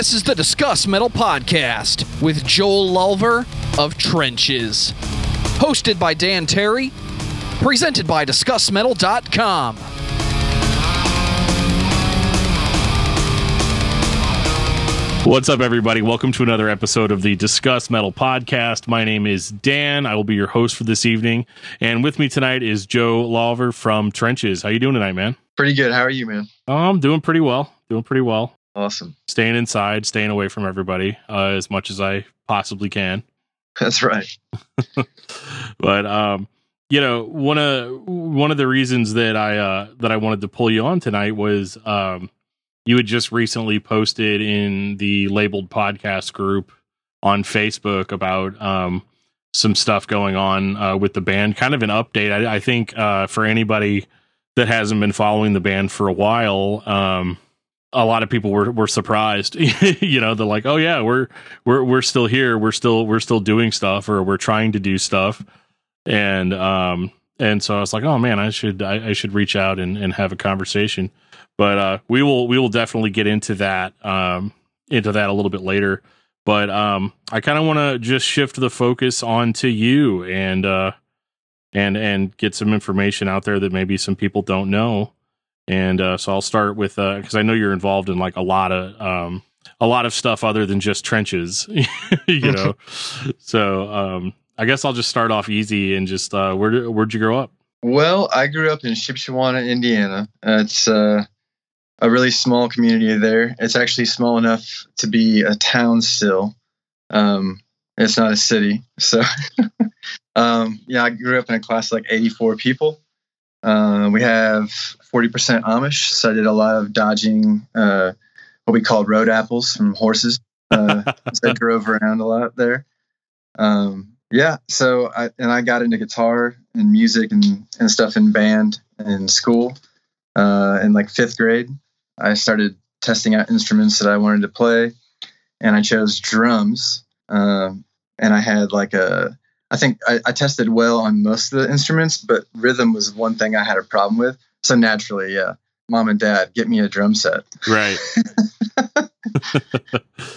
This is the Discuss Metal Podcast with Joel Lawver of Trenches. Hosted by Dan Terry. Presented by DiscussMetal.com. What's up, everybody? Welcome to another episode of the Discuss Metal Podcast. My name is Dan. I will be your host for this evening, and with me tonight is Joe Lawver from Trenches. How you doing tonight, man? Pretty good. How are you, man? Oh, I'm doing pretty well. Doing pretty well. Awesome. Staying inside, staying away from everybody uh, as much as I possibly can. That's right. but um, you know, one of one of the reasons that I uh, that I wanted to pull you on tonight was um, you had just recently posted in the labeled podcast group on Facebook about um, some stuff going on uh, with the band. Kind of an update. I, I think uh, for anybody that hasn't been following the band for a while, um, a lot of people were were surprised. you know, they're like, "Oh yeah, we're we're we're still here. We're still we're still doing stuff, or we're trying to do stuff." And um and so I was like, "Oh man, I should I, I should reach out and, and have a conversation." But uh, we will we will definitely get into that um into that a little bit later. But um, I kind of want to just shift the focus onto you and uh, and and get some information out there that maybe some people don't know. And uh, so I'll start with because uh, I know you're involved in like a lot of um, a lot of stuff other than just trenches, you know. so um, I guess I'll just start off easy and just uh, where where'd you grow up? Well, I grew up in Shipshewana, Indiana. it's uh, a really small community there. It's actually small enough to be a town still. Um, it's not a city. So, um, yeah, I grew up in a class of like 84 people. Uh, we have 40% Amish, so I did a lot of dodging uh, what we called road apples from horses. Uh, so I drove around a lot there. Um, yeah, so I and I got into guitar and music and, and stuff in band in school. Uh, in like fifth grade, I started testing out instruments that I wanted to play, and I chose drums. Um, and I had like a I think I, I, tested well on most of the instruments, but rhythm was one thing I had a problem with. So naturally, yeah, mom and dad, get me a drum set. Right.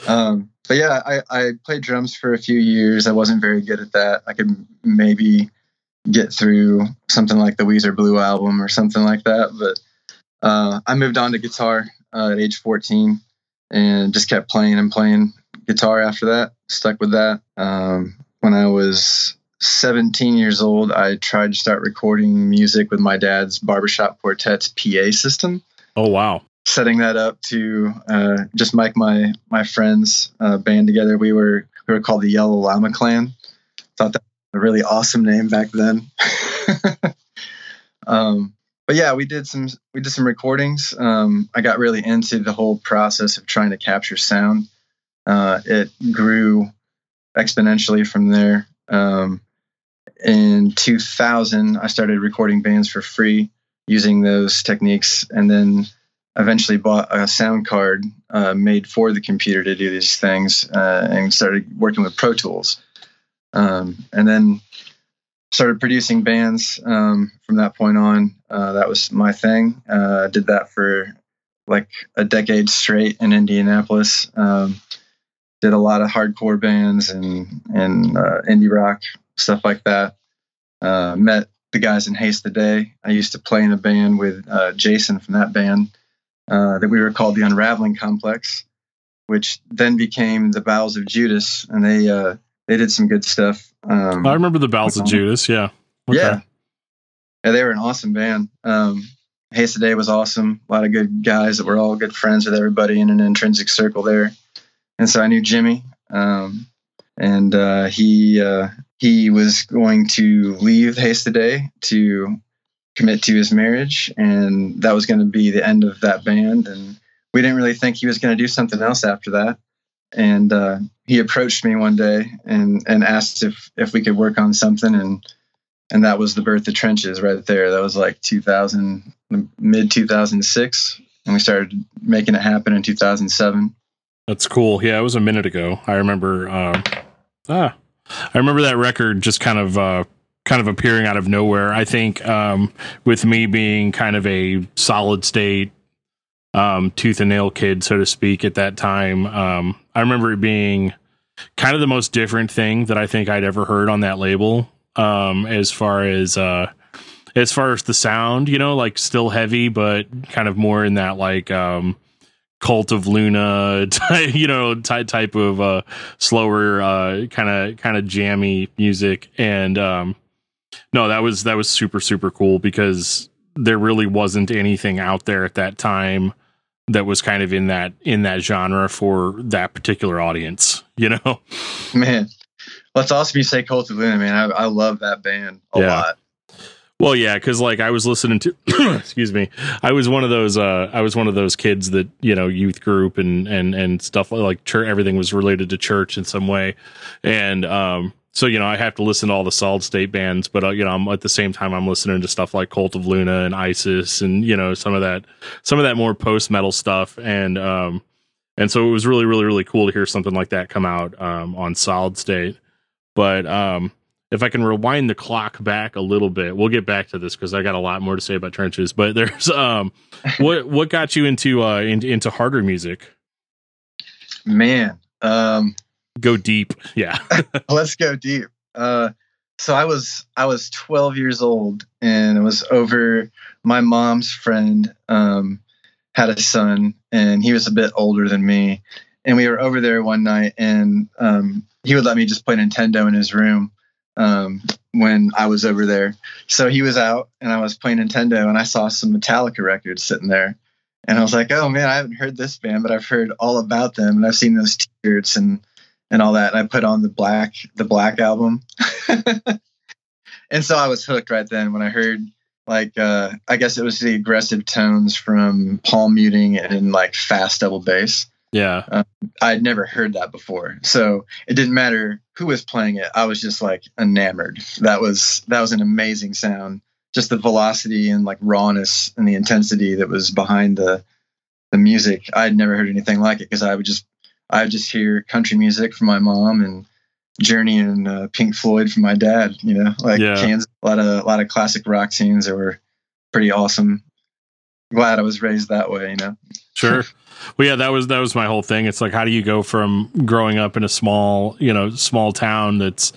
um, but yeah, I, I played drums for a few years. I wasn't very good at that. I could maybe get through something like the Weezer Blue album or something like that. But uh, I moved on to guitar uh, at age 14 and just kept playing and playing guitar after that. Stuck with that. Um, when I was 17 years old, I tried to start recording music with my dad's barbershop quartet's PA system. Oh wow! Setting that up to uh, just make my my friends uh, band together. We were we were called the Yellow Llama Clan. Thought that was a really awesome name back then. um, but yeah, we did some we did some recordings. Um, I got really into the whole process of trying to capture sound. Uh, it grew exponentially from there. Um, in 2000, I started recording bands for free using those techniques, and then eventually bought a sound card uh, made for the computer to do these things, uh, and started working with Pro Tools. Um, and then started producing bands um, from that point on. Uh, that was my thing. Uh, did that for like a decade straight in Indianapolis. Um, did a lot of hardcore bands and and uh, indie rock stuff like that. Uh, met the guys in Haste the Day. I used to play in a band with uh, Jason from that band uh, that we were called the Unraveling Complex, which then became the Bowels of Judas, and they uh, they did some good stuff. Um, I remember the Bowels of Judas. Yeah, okay. yeah, yeah. They were an awesome band. Um, Haste the Day was awesome. A lot of good guys that were all good friends with everybody in an intrinsic circle there and so I knew Jimmy, um, and uh, he uh, he was going to leave Haste the Day to commit to his marriage, and that was going to be the end of that band. And we didn't really think he was going to do something else after that. And uh, he approached me one day and and asked if if we could work on something, and and that was the birth of Trenches right there. That was like 2000, mid 2006, and we started making it happen in 2007. That's cool. Yeah, it was a minute ago. I remember. Uh, ah, I remember that record just kind of uh, kind of appearing out of nowhere. I think um, with me being kind of a solid state um, tooth and nail kid, so to speak, at that time. Um, I remember it being kind of the most different thing that I think I'd ever heard on that label. Um, as far as uh, as far as the sound, you know, like still heavy, but kind of more in that like um, cult of Luna, type, you know, type type of uh, slower, kind of kind of jammy music. And um, no, that was that was super super cool because there really wasn't anything out there at that time that was kind of in that in that genre for that particular audience. You know, man. It's awesome you say Cult of Luna, man. I, I love that band a yeah. lot. Well, yeah, because like I was listening to, excuse me, I was one of those, uh, I was one of those kids that you know, youth group and and and stuff like church. Everything was related to church in some way, and um, so you know, I have to listen to all the solid state bands, but uh, you know, I'm at the same time I'm listening to stuff like Cult of Luna and ISIS, and you know, some of that, some of that more post metal stuff, and um, and so it was really, really, really cool to hear something like that come out um on Solid State, but um if I can rewind the clock back a little bit, we'll get back to this because I got a lot more to say about trenches. But there's um, what what got you into uh into, into harder music? Man, um, go deep. Yeah, let's go deep. Uh, so I was I was 12 years old, and it was over my mom's friend um had a son, and he was a bit older than me, and we were over there one night, and um, he would let me just play Nintendo in his room um, when I was over there. So he was out and I was playing Nintendo and I saw some Metallica records sitting there. And I was like, oh man, I haven't heard this band, but I've heard all about them and I've seen those t-shirts and and all that. And I put on the black the black album. and so I was hooked right then when I heard like uh I guess it was the aggressive tones from palm muting and like fast double bass. Yeah. Um, I'd never heard that before. So it didn't matter who was playing it. I was just like enamored. That was that was an amazing sound. Just the velocity and like rawness and the intensity that was behind the the music. I'd never heard anything like it because I would just I would just hear country music from my mom and Journey and uh, Pink Floyd from my dad, you know, like yeah. Kansas, a lot of a lot of classic rock scenes that were pretty awesome. Glad I was raised that way, you know. Sure. Well, yeah, that was that was my whole thing. It's like, how do you go from growing up in a small, you know, small town that's,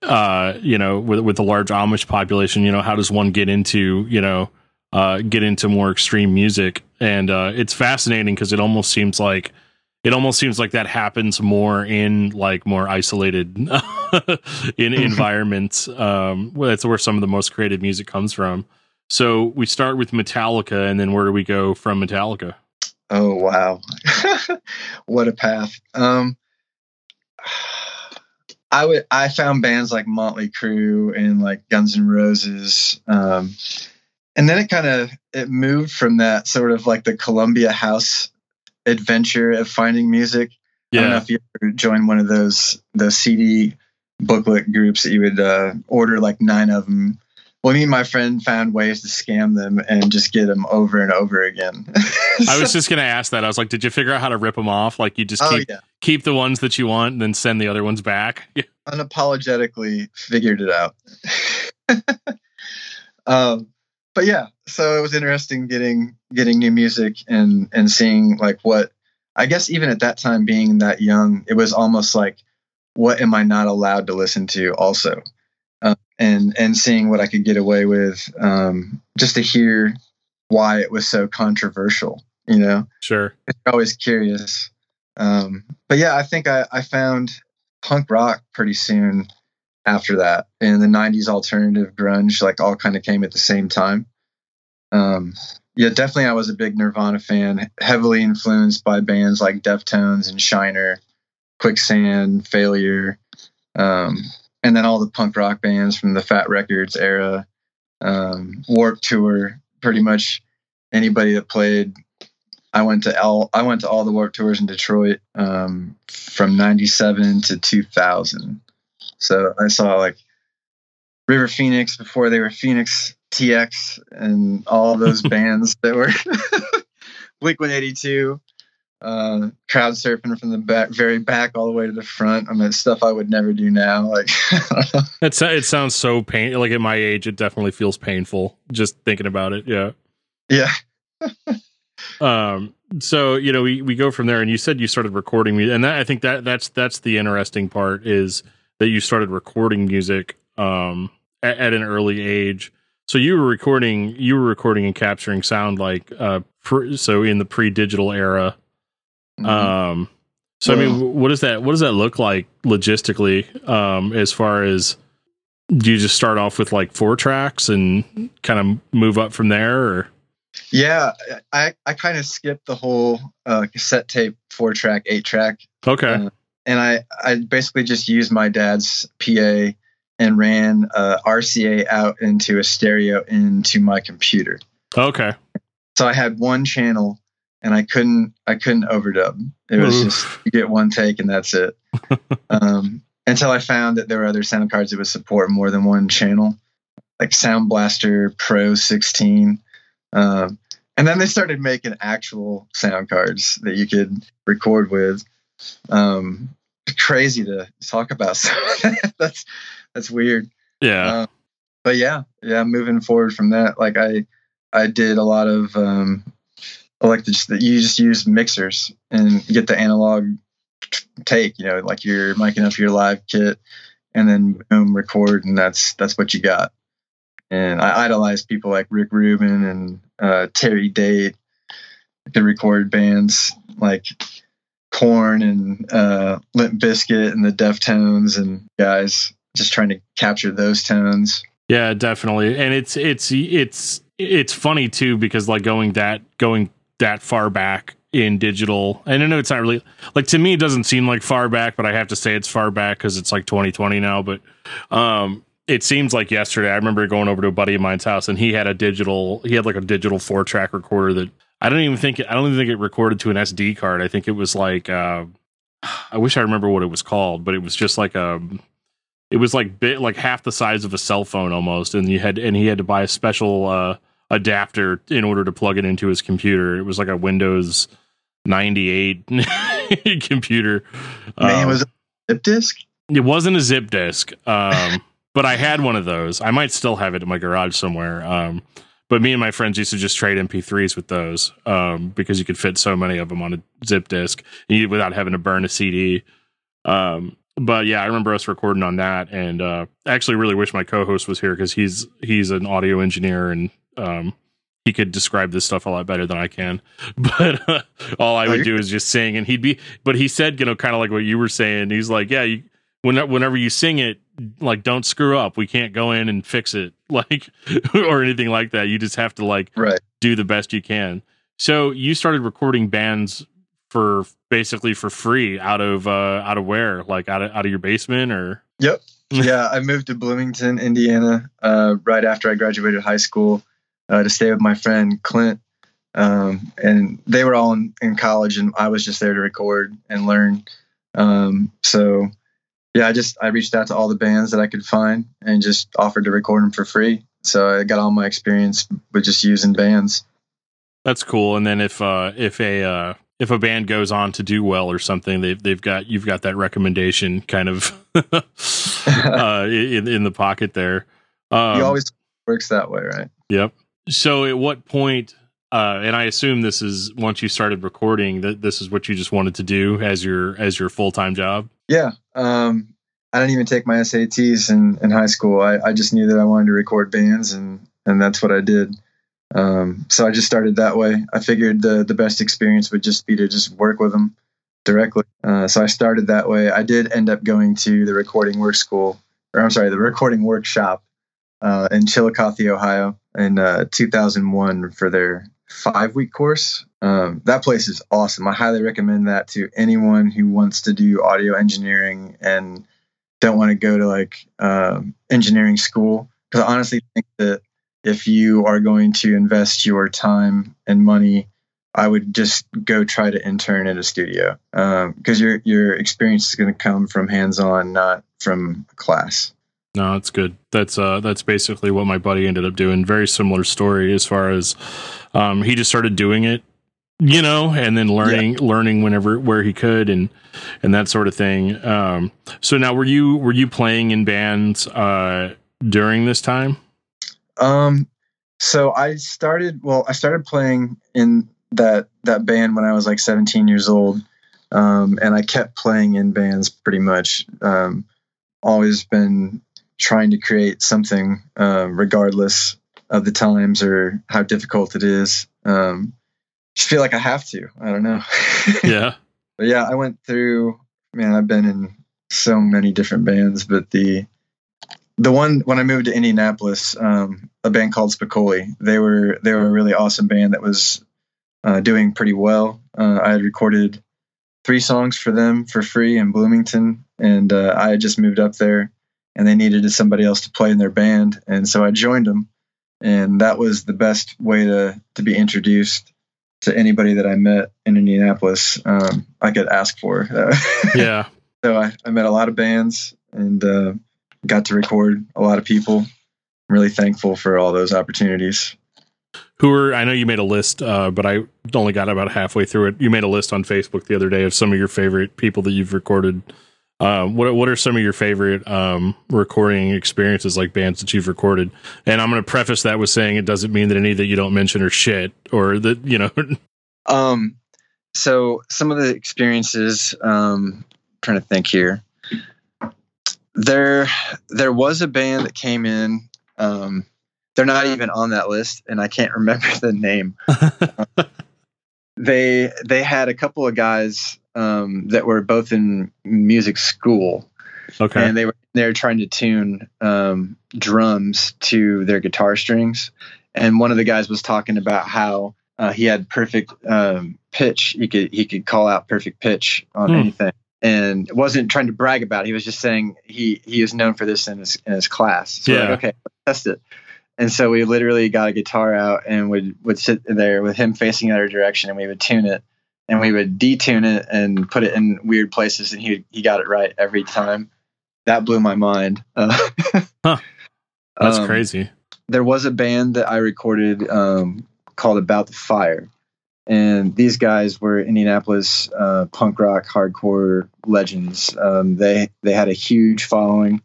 uh, you know, with with a large Amish population, you know, how does one get into, you know, uh, get into more extreme music? And uh, it's fascinating because it almost seems like it almost seems like that happens more in like more isolated in environments. Um, well, that's where some of the most creative music comes from. So we start with Metallica, and then where do we go from Metallica? Oh wow, what a path. Um, I would I found bands like Motley Crue and like Guns N' Roses, um, and then it kind of it moved from that sort of like the Columbia House adventure of finding music. Yeah. I don't know if you ever joined one of those the CD booklet groups that you would uh, order like nine of them well, me and my friend found ways to scam them and just get them over and over again. I was just gonna ask that. I was like, did you figure out how to rip them off? Like you just oh, keep yeah. keep the ones that you want, and then send the other ones back. Unapologetically figured it out. um, but yeah, so it was interesting getting getting new music and and seeing like what I guess even at that time being that young, it was almost like what am I not allowed to listen to also and and seeing what I could get away with, um, just to hear why it was so controversial. You know, sure. You're always curious. Um, but yeah, I think I, I found punk rock pretty soon after that, and the '90s alternative grunge like all kind of came at the same time. Um, yeah, definitely, I was a big Nirvana fan, heavily influenced by bands like Deftones and Shiner, Quicksand, Failure. Um, and then all the punk rock bands from the Fat Wreck Chords era, um, Warped Tour, pretty much anybody that played. I went to all I went to all the Warped Tours in Detroit um, from '97 to 2000. So I saw like River Phoenix before they were Phoenix TX and all those bands that were Blink 182 uh, crowd surfing from the back, very back all the way to the front. I mean, stuff I would never do now. Like, it's it sounds so pain. Like at my age, it definitely feels painful just thinking about it. Yeah, yeah. um, so you know, we we go from there, and you said you started recording music, and that, I think that that's that's the interesting part is that you started recording music um, at, at an early age. So you were recording, you were recording and capturing sound like uh, pre, so in the pre-digital era. Mhm. Um, so I mean, what does that what does that look like logistically? Um, as far as do you just start off with like four tracks and kind of move up from there, or yeah, I I kind of skipped the whole uh, cassette tape four track, eight track, okay, Uh, and I I basically just used my dad's PA and ran uh, RCA out into a stereo into my computer. okay, So I had one channel, and I couldn't I couldn't overdub. It was Oof. just you get one take and that's it. um, until I found that there were other sound cards that would support more than one channel, like Sound Blaster Pro 16. Um, and then they started making actual sound cards that you could record with. Um, crazy to talk about. So that's that's weird. yeah, Um, but yeah, yeah, moving forward from that, like I, I did a lot of, um, like to just that you just use mixers and get the analog take, you know, like you're miking up your live kit and then boom, record, and that's that's what you got. And I idolize people like Rick Rubin and uh, Terry Date. Could record bands like Korn and uh, Limp Bizkit and the Deftones and guys just trying to capture those tones. yeah, definitely. And it's it's it's it's funny too because like going that going that far back in digital, and I know it's not really like to me it doesn't seem like far back, but I have to say it's far back because it's like 2020 now. But um, it seems like yesterday. I remember going over to a buddy of mine's house, and he had a digital. He had like a digital four track recorder that I don't even think. I don't even think it recorded to an SD card. I think it was like. Uh, I wish I remember what it was called, but it was just like a. It was like bit like half the size of a cell phone almost, and you had and he had to buy a special uh, adapter in order to plug it into his computer. It was like a Windows ninety eight computer. Man, Um, was it a zip disk? it wasn't a zip disk, um, but I had one of those. I might still have it in my garage somewhere. Um, but me and my friends used to just trade MP3s with those um, because you could fit so many of them on a zip disk without having to burn a CD. Um, but yeah, I remember us recording on that, and uh, I actually really wish my co-host was here because he's he's an audio engineer and um, he could describe this stuff a lot better than I can. But uh, all I Oh, would do is just sing, and he'd be. But he said, you know, kind of like what you were saying. He's like, yeah, you, when, whenever you sing it, like don't screw up. We can't go in and fix it, like or anything like that. You just have to like Right. do the best you can. So you started recording bands for basically for free out of uh out of where like out of out of your basement or Yep. yeah, I moved to Bloomington, Indiana, uh, right after I graduated high school uh, to stay with my friend Clint. Um, and they were all in, in college, and I was just there to record and learn. Um, so, yeah, I just I reached out to all the bands that I could find and just offered to record them for free. So I got all my experience with just using bands. that's cool. And then if uh if a uh if a band goes on to do well or something, they've they've got you've got that recommendation kind of uh in in the pocket there. Um, it always works that way, right? Yep. So at what point uh and I assume this is once you started recording that this is what you just wanted to do as your as your full-time job? Yeah. Um, I didn't even take my SATs in, in high school. I, I just knew that I wanted to record bands and, and that's what I did. Um, so I just started that way. I figured the, the best experience would just be to just work with them directly. Uh, so I started that way. I did end up going to the recording work school, or I'm sorry, the recording workshop uh, in Chillicothe, Ohio in uh, 2001 for their five week course. Um, that place is awesome. I highly recommend that to anyone who wants to do audio engineering and don't want to go to like um, engineering school. Because I honestly think that if you are going to invest your time and money, I would just go try to intern at a studio because your your experience is going to come from hands on, not from class. No, that's good. That's uh that's basically what my buddy ended up doing. Very similar story as far as um he just started doing it, you know, and then learning learning whenever where he could and and that sort of thing. Um so now were you were you playing in bands uh during this time? Um, so I started. Well, I started playing in that that band when I was like 17 years old, um, and I kept playing in bands pretty much. Um, always been trying to create something, uh, regardless of the times or how difficult it is. Um, just feel like I have to. I don't know. Yeah. but yeah, I went through. Man, I've been in so many different bands, but the the one when I moved to Indianapolis, um, a band called Spicoli. They were they were a really awesome band that was uh, doing pretty well. Uh, I had recorded three songs for them for free in Bloomington, and uh, I had just moved up there, and they needed somebody else to play in their band, and so I joined them, and that was the best way to to be introduced to anybody that I met in Indianapolis. Um, I could ask for. Yeah. so I, I met a lot of bands and uh, got to record a lot of people. I'm really thankful for all those opportunities. Who are I know you made a list, uh, but I only got about halfway through it. You made a list on Facebook the other day of some of your favorite people that you've recorded. Uh, what what are some of your favorite um, recording experiences, like bands that you've recorded? And I'm going to preface that with saying it doesn't mean that any that you don't mention are shit or that you know. Um, so some of the experiences, um, trying to think here. There, there was a band that came in. Um, they're not even on that list, and I can't remember the name. they they had a couple of guys um, that were both in music school, okay. and they were they were trying to tune um, drums to their guitar strings. And one of the guys was talking about how uh, he had perfect um, pitch. He could he could call out perfect pitch on Hmm. anything, and wasn't trying to brag about. it. He was just saying he he is known for this in his in his class. So we're Yeah. like, okay, let's test it. And so we literally got a guitar out and would would sit there with him facing in our direction, and we would tune it, and we would detune it and put it in weird places, and he he got it right every time. That blew my mind. Uh, Huh. That's um, crazy. there was a band that I recorded um, called About the Fire. And these guys were Indianapolis uh, punk rock hardcore legends. Um, they they had a huge following,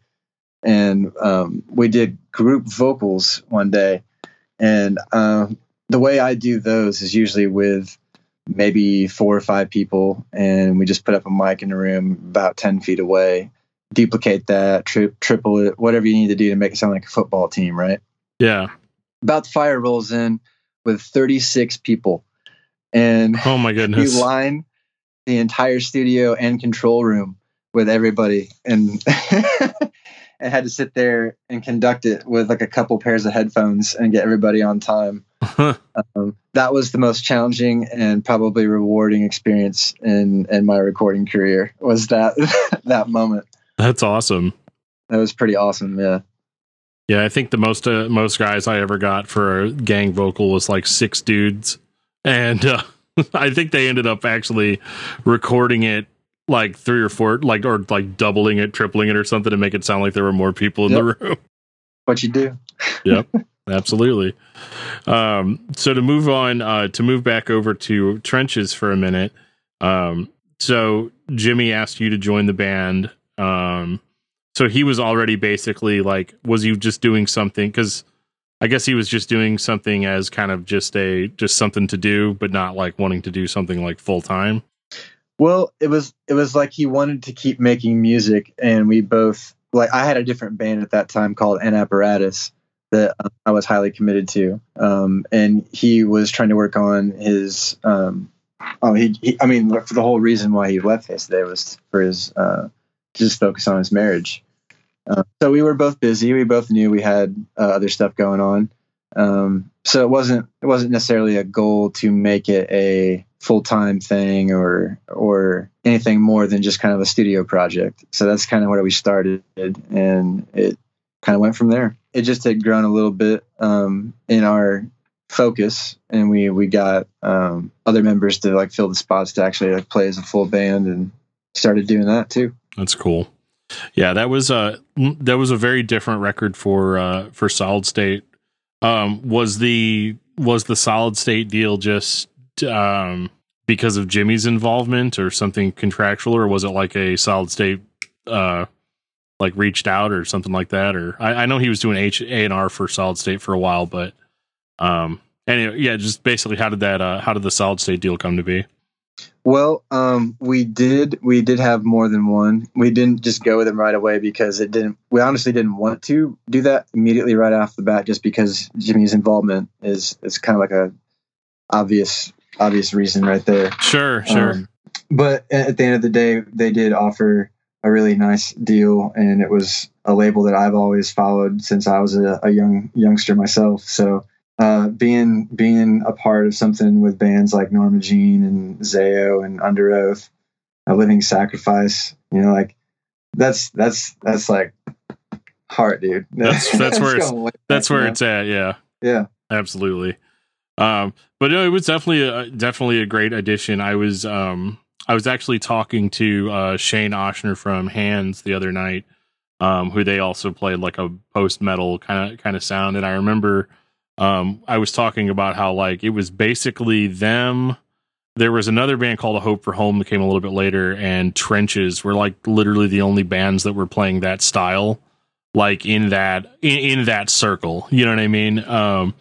and um, we did group vocals one day. And um, the way I do those is usually with maybe four or five people, and we just put up a mic in the room about ten feet away, duplicate that, tri- triple it, whatever you need to do to make it sound like a football team, right? Yeah. About the Fire rolls in with 36 people, and Oh my goodness, we line the entire studio and control room with everybody, and and had to sit there and conduct it with like a couple pairs of headphones and get everybody on time. Um, that was the most challenging and probably rewarding experience in in my recording career. Was that that moment? That's awesome. That was pretty awesome. Yeah. Yeah, I think the most uh, most guys I ever got for a gang vocal was like six dudes, and uh, I think they ended up actually recording it like three or four, like or like doubling it, tripling it, or something to make it sound like there were more people in the room. What you do? Absolutely. Um, so to move on, uh, to move back over to trenches for a minute. Um, so Jimmy asked you to join the band. Um, so he was already basically like, was you just doing something? Because I guess he was just doing something as kind of just a just something to do, but not like wanting to do something like full time. Well, it was it was like he wanted to keep making music, and we both like I had a different band at that time called An Apparatus that I was highly committed to, um, and he was trying to work on his. Um, oh, he, he I mean, the whole reason why he left Today was for his uh, just focus on his marriage. Uh, so we were both busy. We both knew we had uh, other stuff going on. Um, so it wasn't it wasn't necessarily a goal to make it a full time thing or or anything more than just kind of a studio project. So that's kind of where we started, and it kind of went from there. It just had grown a little bit um, in our focus, and we we got um, other members to like fill the spots to actually like play as a full band, and started doing that too. That's cool. Yeah, that was a that was a very different record for uh for Solid State. Um was the was the Solid State deal just um because of Jimmy's involvement or something contractual or was it like a Solid State uh like reached out or something like that or I, I know he was doing H A and R for Solid State for a while but um anyway, yeah, just basically, how did that? Uh, how did the solid state deal come to be? Well, um, we did we did have more than one. We didn't just go with them right away because it didn't. We honestly didn't want to do that immediately right off the bat, just because Jimmy's involvement is is kind of like a obvious obvious reason right there. Sure, sure. Um, but at the end of the day, they did offer a really nice deal, and it was a label that I've always followed since I was a, a young youngster myself. So uh, being being a part of something with bands like Norma Jean and Zao and Underoath, a Living Sacrifice, you know, like that's that's that's like heart, dude. That's that's where it's that's where it's at. Yeah, yeah, absolutely. Um, but no, it was definitely a, definitely a great addition. I was um I was actually talking to uh, Shane Ochsner from Hands the other night, um, who they also played like a post metal kind of kind of sound, and I remember um, I was talking about how like it was basically them. There was another band called A Hope for Home that came a little bit later, and Trenches were like literally the only bands that were playing that style, like in that in, in that circle. You know what I mean? Um,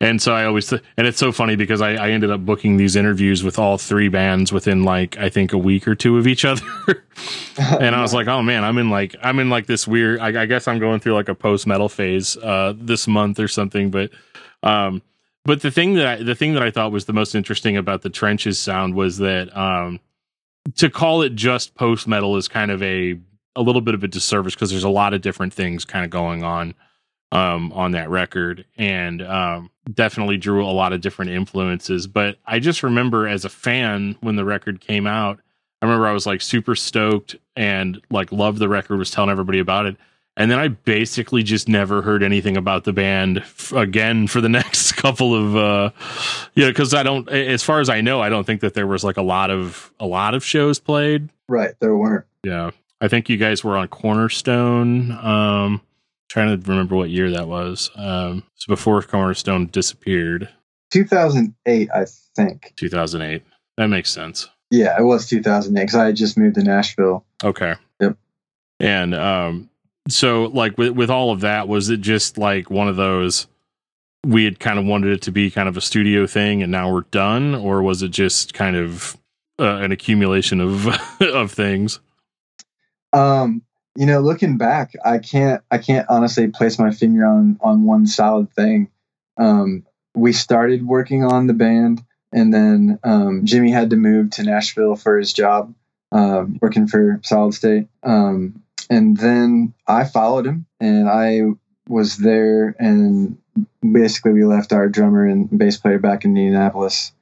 and so I always, th- and it's so funny because I, I ended up booking these interviews with all three bands within like, I think a week or two of each other. and I was like, oh man, I'm in like, I'm in like this weird, I, I guess I'm going through like a post metal phase, uh, this month or something. But, um, but the thing that I, the thing that I thought was the most interesting about the trenches sound was that, um, to call it just post metal is kind of a, a little bit of a disservice because there's a lot of different things kind of going on um, on that record and um, definitely drew a lot of different influences. But I just remember as a fan when the record came out, I remember I was like super stoked and like loved the record, was telling everybody about it. And then I basically just never heard anything about the band f- again for the next couple of, uh, yeah, because I don't, as far as I know, I don't think that there was like a lot of, a lot of shows played. Right. There weren't. Yeah. I think you guys were on Cornerstone. Um, trying to remember what year that was. Um, so before Cornerstone disappeared. 2008, I think. 2008. That makes sense. Yeah, it was 2008 because I had just moved to Nashville. Okay. Yep. And um, so, like with with all of that, was it just like one of those? We had kind of wanted it to be kind of a studio thing, and now we're done, or was it just kind of uh, an accumulation of of things? Um, you know, looking back, I can't I can't honestly place my finger on on one solid thing. Um, we started working on the band, and then um, Jimmy had to move to Nashville for his job, uh, working for Solid State. Um, and then I followed him, and I was there, and basically we left our drummer and bass player back in Indianapolis,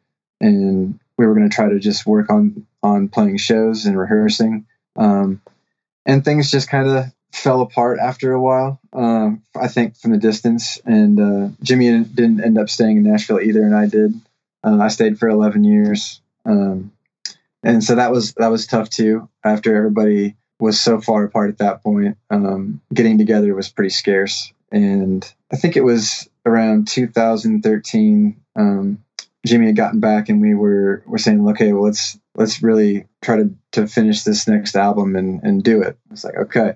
and we were going to try to just work on on playing shows and rehearsing. Um, and things just kind of fell apart after a while. Um, I think from the distance, and uh, Jimmy didn't end up staying in Nashville either, and I did. Uh, I stayed for 11 years, um, and so that was that was tough too. After everybody was so far apart at that point, um, getting together was pretty scarce. And I think it was around 2013. Um, Jimmy had gotten back, and we were were saying, okay, well, let's let's really try to to finish this next album and and do it. It's like okay,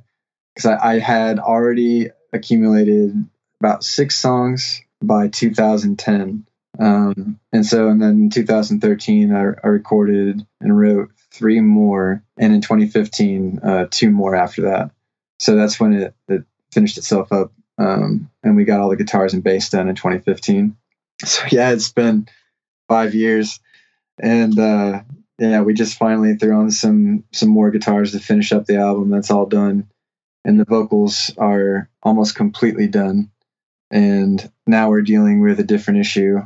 because I, I had already accumulated about six songs by 2010. Um, and so, and then in 2013, I, I, recorded and wrote three more, and in 2015, uh, two more after that. So that's when it, it finished itself up, um, and we got all the guitars and bass done in 2015. So yeah, it's been five years, and uh, yeah, we just finally threw on some some more guitars to finish up the album. That's all done, and the vocals are almost completely done. And now we're dealing with a different issue.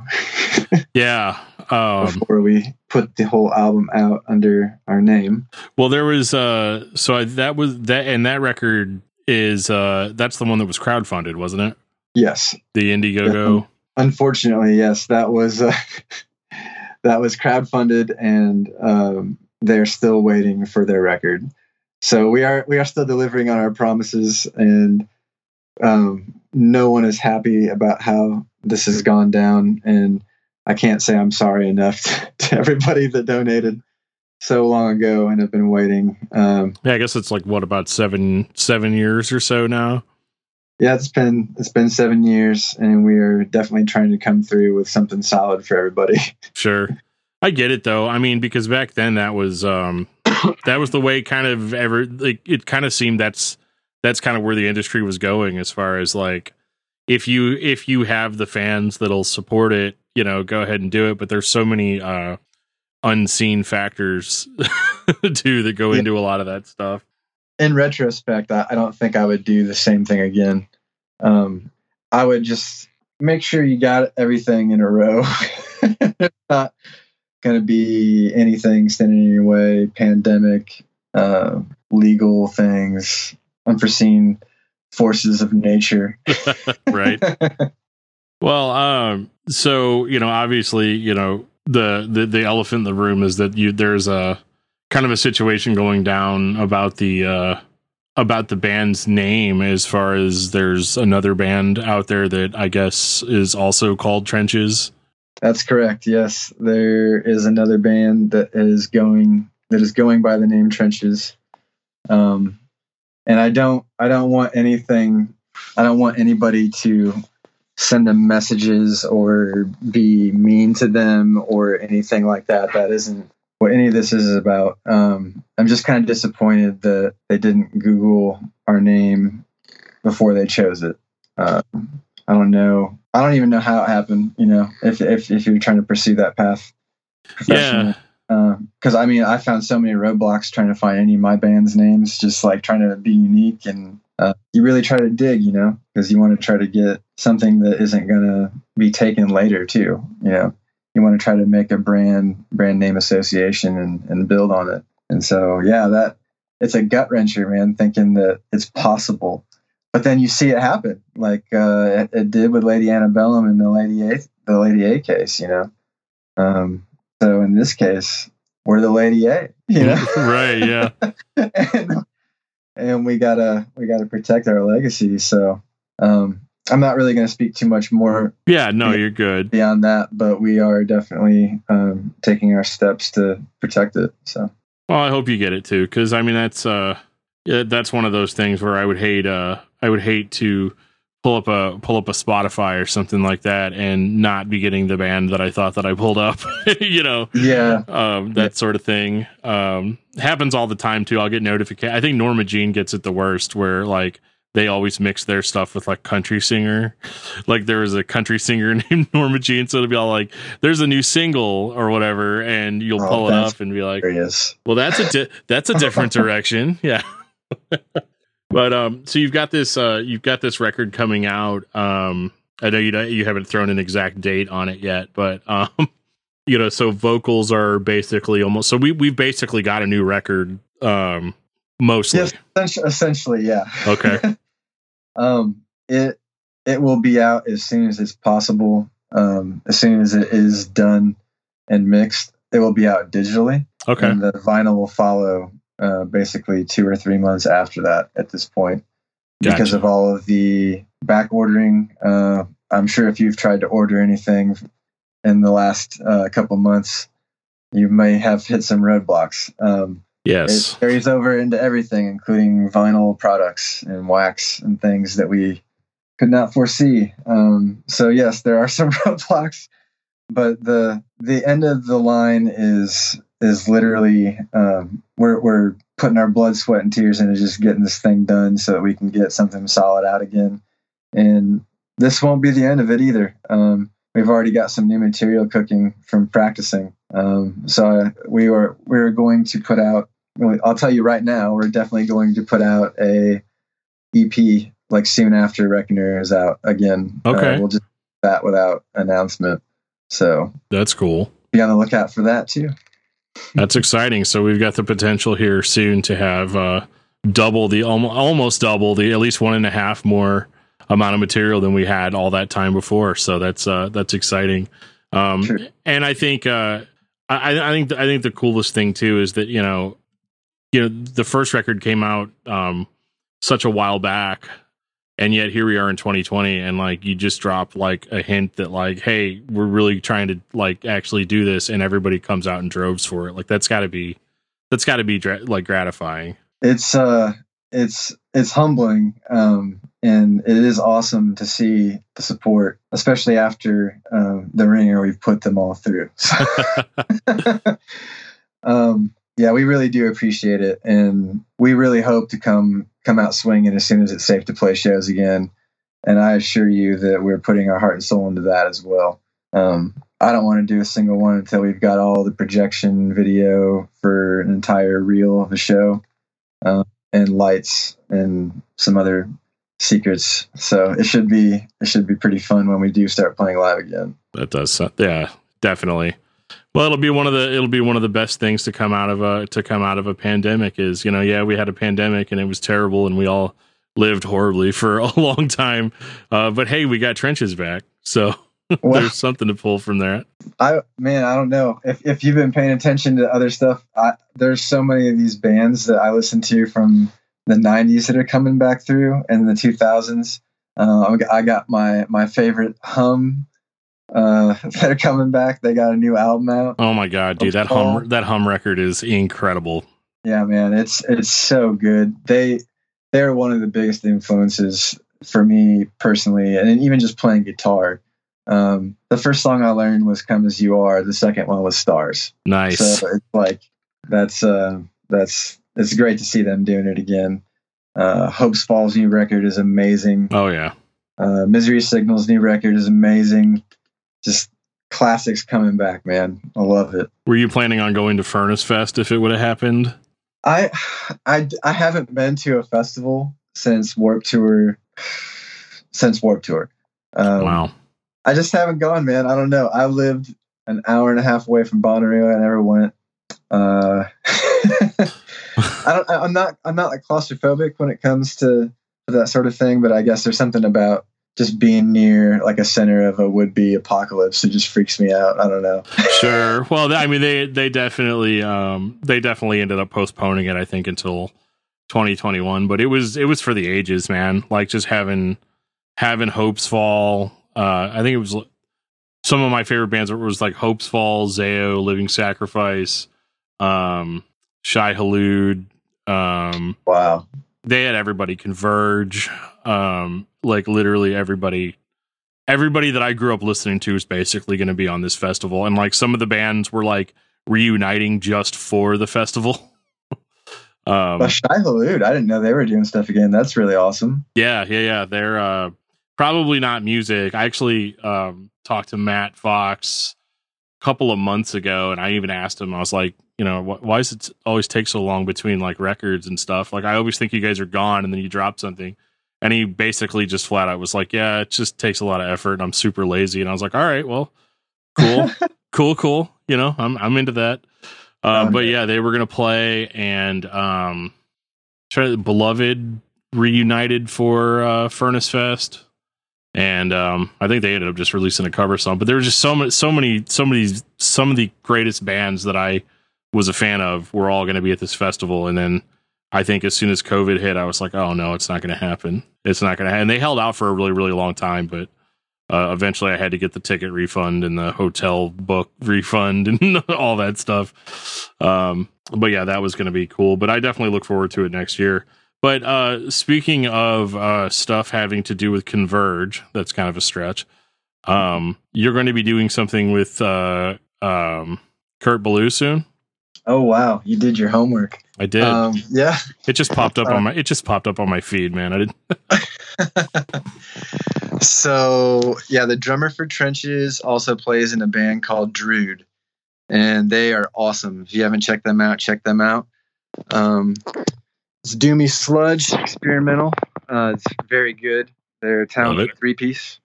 yeah. Um, before we put the whole album out under our name. Well, there was uh, so I, that was that, and that record is uh, that's the one that was crowdfunded, wasn't it? Yes. The Indiegogo. Unfortunately, yes, that was. Uh, that was crowdfunded, and um, they're still waiting for their record. So we are we are still delivering on our promises, and um, no one is happy about how this has gone down. And I can't say I'm sorry enough to, to everybody that donated so long ago and have been waiting. Um, yeah, I guess it's like what about seven seven years or so now. Yeah, it's been it's been seven years, and we are definitely trying to come through with something solid for everybody. Sure. I get it though. I mean, because back then that was um that was the way kind of ever like it kind of seemed that's that's kind of where the industry was going as far as like if you if you have the fans that'll support it, you know, go ahead and do it. But there's so many uh unseen factors too that go Yeah. into a lot of that stuff. In retrospect, I, I don't think I would do the same thing again. Um, I would just make sure you got everything in a row. It's not going to be anything standing in your way. Pandemic, uh, legal things, unforeseen forces of nature. right. Well, um, so you know, obviously, you know, the, the the elephant in the room is that you there's a kind of a situation going down about the uh about the band's name as far as there's another band out there that I guess is also called Trenches. That's correct. Yes, there is another band that is going that is going by the name Trenches. Um, and I don't I don't want anything I don't want anybody to send them messages or be mean to them or anything like that. That isn't what any of this is about. Um, I'm just kind of disappointed that they didn't Google our name before they chose it. Uh, I don't know. I don't even know how it happened. You know, if if if you're trying to pursue that path. Yeah. Because I mean, I found so many roadblocks trying to find any of my band's names, just like trying to be unique, and uh, you really try to dig, you know, because you want to try to get something that isn't gonna be taken later, too. You know, you want to try to make a brand brand name association and and build on it. And so, yeah, that it's a gut wrencher, man, thinking that it's possible but then you see it happen, like uh, it, it did with Lady Antebellum in the Lady A, the Lady A case, you know. Um, so in this case, we're the Lady A, you know, right, yeah. and, and we gotta we gotta protect our legacy. So um, I'm not really going to speak too much more Yeah, no, you're good. beyond that, but we are definitely um, taking our steps to protect it. So Well, I hope you get it too, because I mean that's uh, yeah, that's one of those things where I would hate uh, I would hate to pull up a pull up a Spotify or something like that and not be getting the band that I thought that I pulled up, you know, yeah, um, that sort of thing. Um, happens all the time too. I'll get notification. I think Norma Jean gets it the worst, where like they always mix their stuff with like country singer. Like there was a country singer named Norma Jean, so it'll be all like, "There's a new single" or whatever, and you'll Oh, pull it up and be like, well, that's a di- that's a different direction. Yeah. but um so you've got this uh you've got this record coming out. Um I know you don't- you haven't thrown an exact date on it yet, but um you know, so vocals are basically almost so we we've basically got a new record um mostly. Yes, essentially, yeah. Okay. um, it it will be out as soon as it's possible. Um, as soon as it is done and mixed, it will be out digitally, Okay. and the vinyl will follow. Uh, basically, two or three months after that. At this point, because of all of the back ordering, uh, I'm sure if you've tried to order anything in the last uh, couple months, you may have hit some roadblocks. Um, Yes. it carries over into everything, including vinyl products and wax and things that we could not foresee. Um, so yes, there are some roadblocks, but the the end of the line is is literally um, we're we're putting our blood, sweat, and tears into just getting this thing done so that we can get something solid out again. And this won't be the end of it either. Um, we've already got some new material cooking from practicing. Um, so we were we're going to put out. I'll tell you right now, we're definitely going to put out a EP like soon after Reckoner is out again. Okay. uh, we'll just do that without announcement. So That's cool. be on the lookout for that too. That's exciting. So we've got the potential here soon to have uh, double the almost, almost double the at least one and a half more amount of material than we had all that time before. So that's uh, that's exciting. Um. And I think uh, I, I think I think the coolest thing too is that you know you know the first record came out um, such a while back. And yet here we are in 2020 and like you just drop like a hint that like hey we're really trying to like actually do this and everybody comes out in droves for it like that's got to be that's got to be like gratifying It's uh, it's it's humbling. Um, and it is awesome to see the support, especially after um, the ringer we've put them all through. um, yeah, we really do appreciate it, and we really hope to come come out swinging as soon as it's safe to play shows again. And I assure you that we're putting our heart and soul into that as well. Um, I don't want to do a single one until we've got all the projection video for an entire reel of the show, uh, and lights and some other secrets. So it should be it should be pretty fun when we do start playing live again. That does, yeah, definitely. Well, it'll be one of the it'll be one of the best things to come out of a to come out of a pandemic is you know yeah we had a pandemic and it was terrible and we all lived horribly for a long time, uh, but hey we got trenches back so well, there's something to pull from that. I man I don't know if if you've been paying attention to other stuff I, there's so many of these bands that I listen to from the 90s that are coming back through and the 2000s. Uh, I got my my favorite hum uh, that are coming back. They got a new album out. Oh my god, dude! That hum that hum record is incredible. Yeah, man, it's it's so good. They they're one of the biggest influences for me personally, and even just playing guitar. Um, the first song I learned was "Come as You Are." The second one was "Stars." Nice. So it's like that's uh, that's it's great to see them doing it again. Uh, Hopesfall's new record is amazing. Oh yeah. Uh, Misery Signals new record is amazing just classics coming back, man. I love it. Were you planning on going to Furnace Fest if it would have happened? I, I, I haven't been to a festival since Warped Tour, since Warped Tour. Um, wow. I just haven't gone, man. I don't know. I lived an hour and a half away from Bonnaroo. I never went. Uh, I don't. I'm not. I'm not like claustrophobic when it comes to, that sort of thing. But I guess there's something about just being near like a center of a would be apocalypse it just freaks me out i don't know sure well i mean they they definitely um they definitely ended up postponing it i think until 2021 but it was it was for the ages man like just having having Hopesfall uh i think it was some of my favorite bands was like Hopesfall zao living sacrifice um shai hulud um wow they had everybody converge um like literally everybody everybody that I grew up listening to is basically going to be on this festival and like some of the bands were like reuniting just for the festival. um but Shai Hulud, I didn't know they were doing stuff again. That's really awesome. Yeah, yeah, yeah. They're uh probably not music. I actually um talked to Matt Fox a couple of months ago and I even asked him I was like, you know, wh- why does it always take so long between like records and stuff? Like I always think you guys are gone and then you drop something. And he basically just flat out was like, "Yeah, it just takes a lot of effort, and I'm super lazy." And I was like, "All right, well, cool, cool, cool. You know, I'm I'm into that." Uh, but yeah, they were gonna play, and um, try beloved reunited for uh, Furnace Fest, and um, I think they ended up just releasing a cover song. But there were just so many, so many, so many, some of the greatest bands that I was a fan of were all going to be at this festival, and then I think as soon as COVID hit, I was like, oh no, it's not going to happen. It's not going to happen. And they held out for a really, really long time, but uh, eventually I had to get the ticket refund and the hotel book refund and all that stuff. Um, but yeah, that was going to be cool. But I definitely look forward to it next year. But uh, speaking of uh, stuff having to do with Converge, that's kind of a stretch. Um, you're going to be doing something with uh, um, Kurt Ballou soon. Oh wow, you did your homework. I did. Um, yeah. It just popped up on my it just popped up on my feed, man. I didn't So yeah, the drummer for Trenches also plays in a band called Drood. And they are awesome. If you haven't checked them out, check them out. Um, it's Doomy Sludge experimental. Uh, it's very good. They're a talented three piece.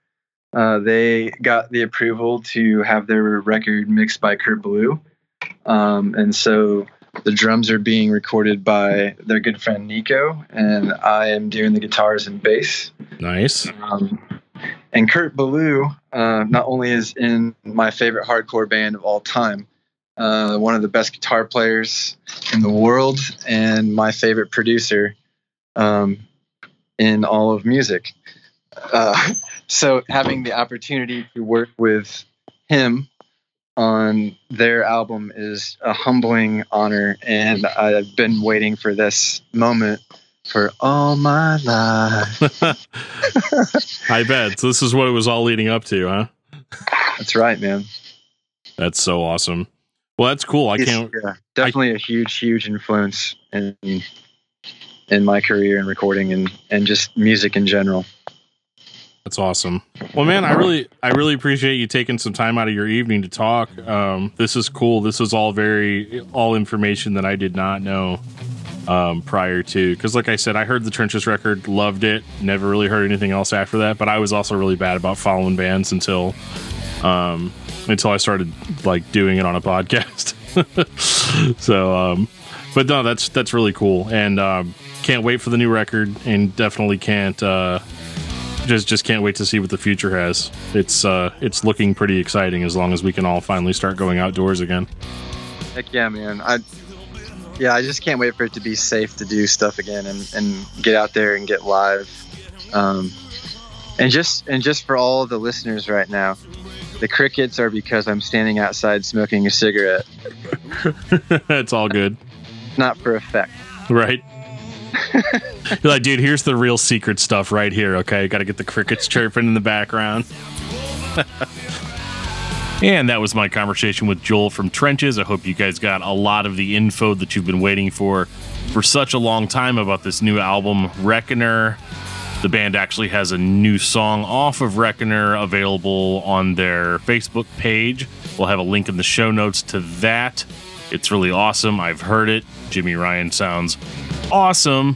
Uh, they got the approval to have their record mixed by Kurt Ballou. Um, and so the drums are being recorded by their good friend Nico, and I am doing the guitars and bass. Nice. Um, and Kurt Ballou uh, not only is in my favorite hardcore band of all time, uh, one of the best guitar players in the world, and my favorite producer um, in all of music. Uh, so having the opportunity to work with him on their album is a humbling honor, and I've been waiting for this moment for all my life. I bet. So this is what it was all leading up to, huh? That's right, man. That's so awesome. Well, that's cool. I can't. yeah, definitely a huge, huge influence in in my career in recording and and just music in general. That's awesome. Well, man, I really, I really appreciate you taking some time out of your evening to talk. Um, this is cool. This is all very, all information that I did not know um, prior to. Because, like I said, I heard the Trenches record, loved it. Never really heard anything else after that. But I was also really bad about following bands until, um, until I started like doing it on a podcast. so, um, but no, that's that's really cool, and um, can't wait for the new record, and definitely can't. Uh, just just can't wait to see what the future has. It's uh it's looking pretty exciting as long as we can all finally start going outdoors again. Heck yeah, man. I yeah, I just can't wait for it to be safe to do stuff again and, and get out there and get live. Um, and just and just for all the listeners right now, the crickets are because I'm standing outside smoking a cigarette, it's all good, not for effect. right? You're like, dude, here's the real secret stuff right here. Okay, got to get the crickets chirping in the background. and that was my conversation with Joel from Trenches. I hope you guys got a lot of the info that you've been waiting for for such a long time about this new album, Reckoner. The band actually has a new song off of Reckoner available on their Facebook page. We'll have a link in the show notes to that. It's really awesome. I've heard it. Jimmy Ryan sounds awesome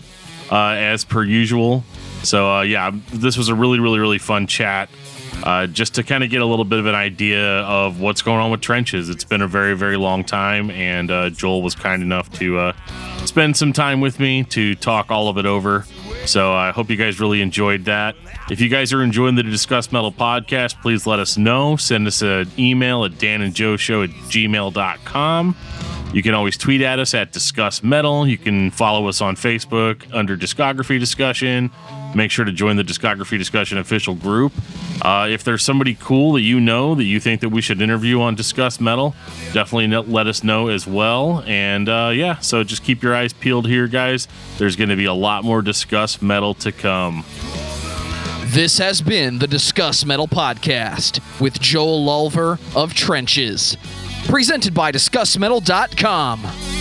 uh, as per usual. So uh, yeah, this was a really, really, really fun chat. Uh, just to kind of get a little bit of an idea of what's going on with trenches. It's been a very, very long time, and uh, Joel was kind enough to uh, spend some time with me to talk all of it over. So I hope you guys really enjoyed that. If you guys are enjoying the Discuss Metal podcast, please let us know. Send us an email at danandjoeshow at gmail.com. You can always tweet at us at Discuss Metal. You can follow us on Facebook under Discography Discussion. Make sure to join the Discography Discussion official group. Uh, if there's somebody cool that you know that you think that we should interview on Discuss Metal, definitely let us know as well. And uh, yeah, so just keep your eyes peeled here, guys. There's going to be a lot more Discuss Metal to come. This has been the Discuss Metal Podcast with Joel Lawver of Trenches. Presented by DiscussMetal.com.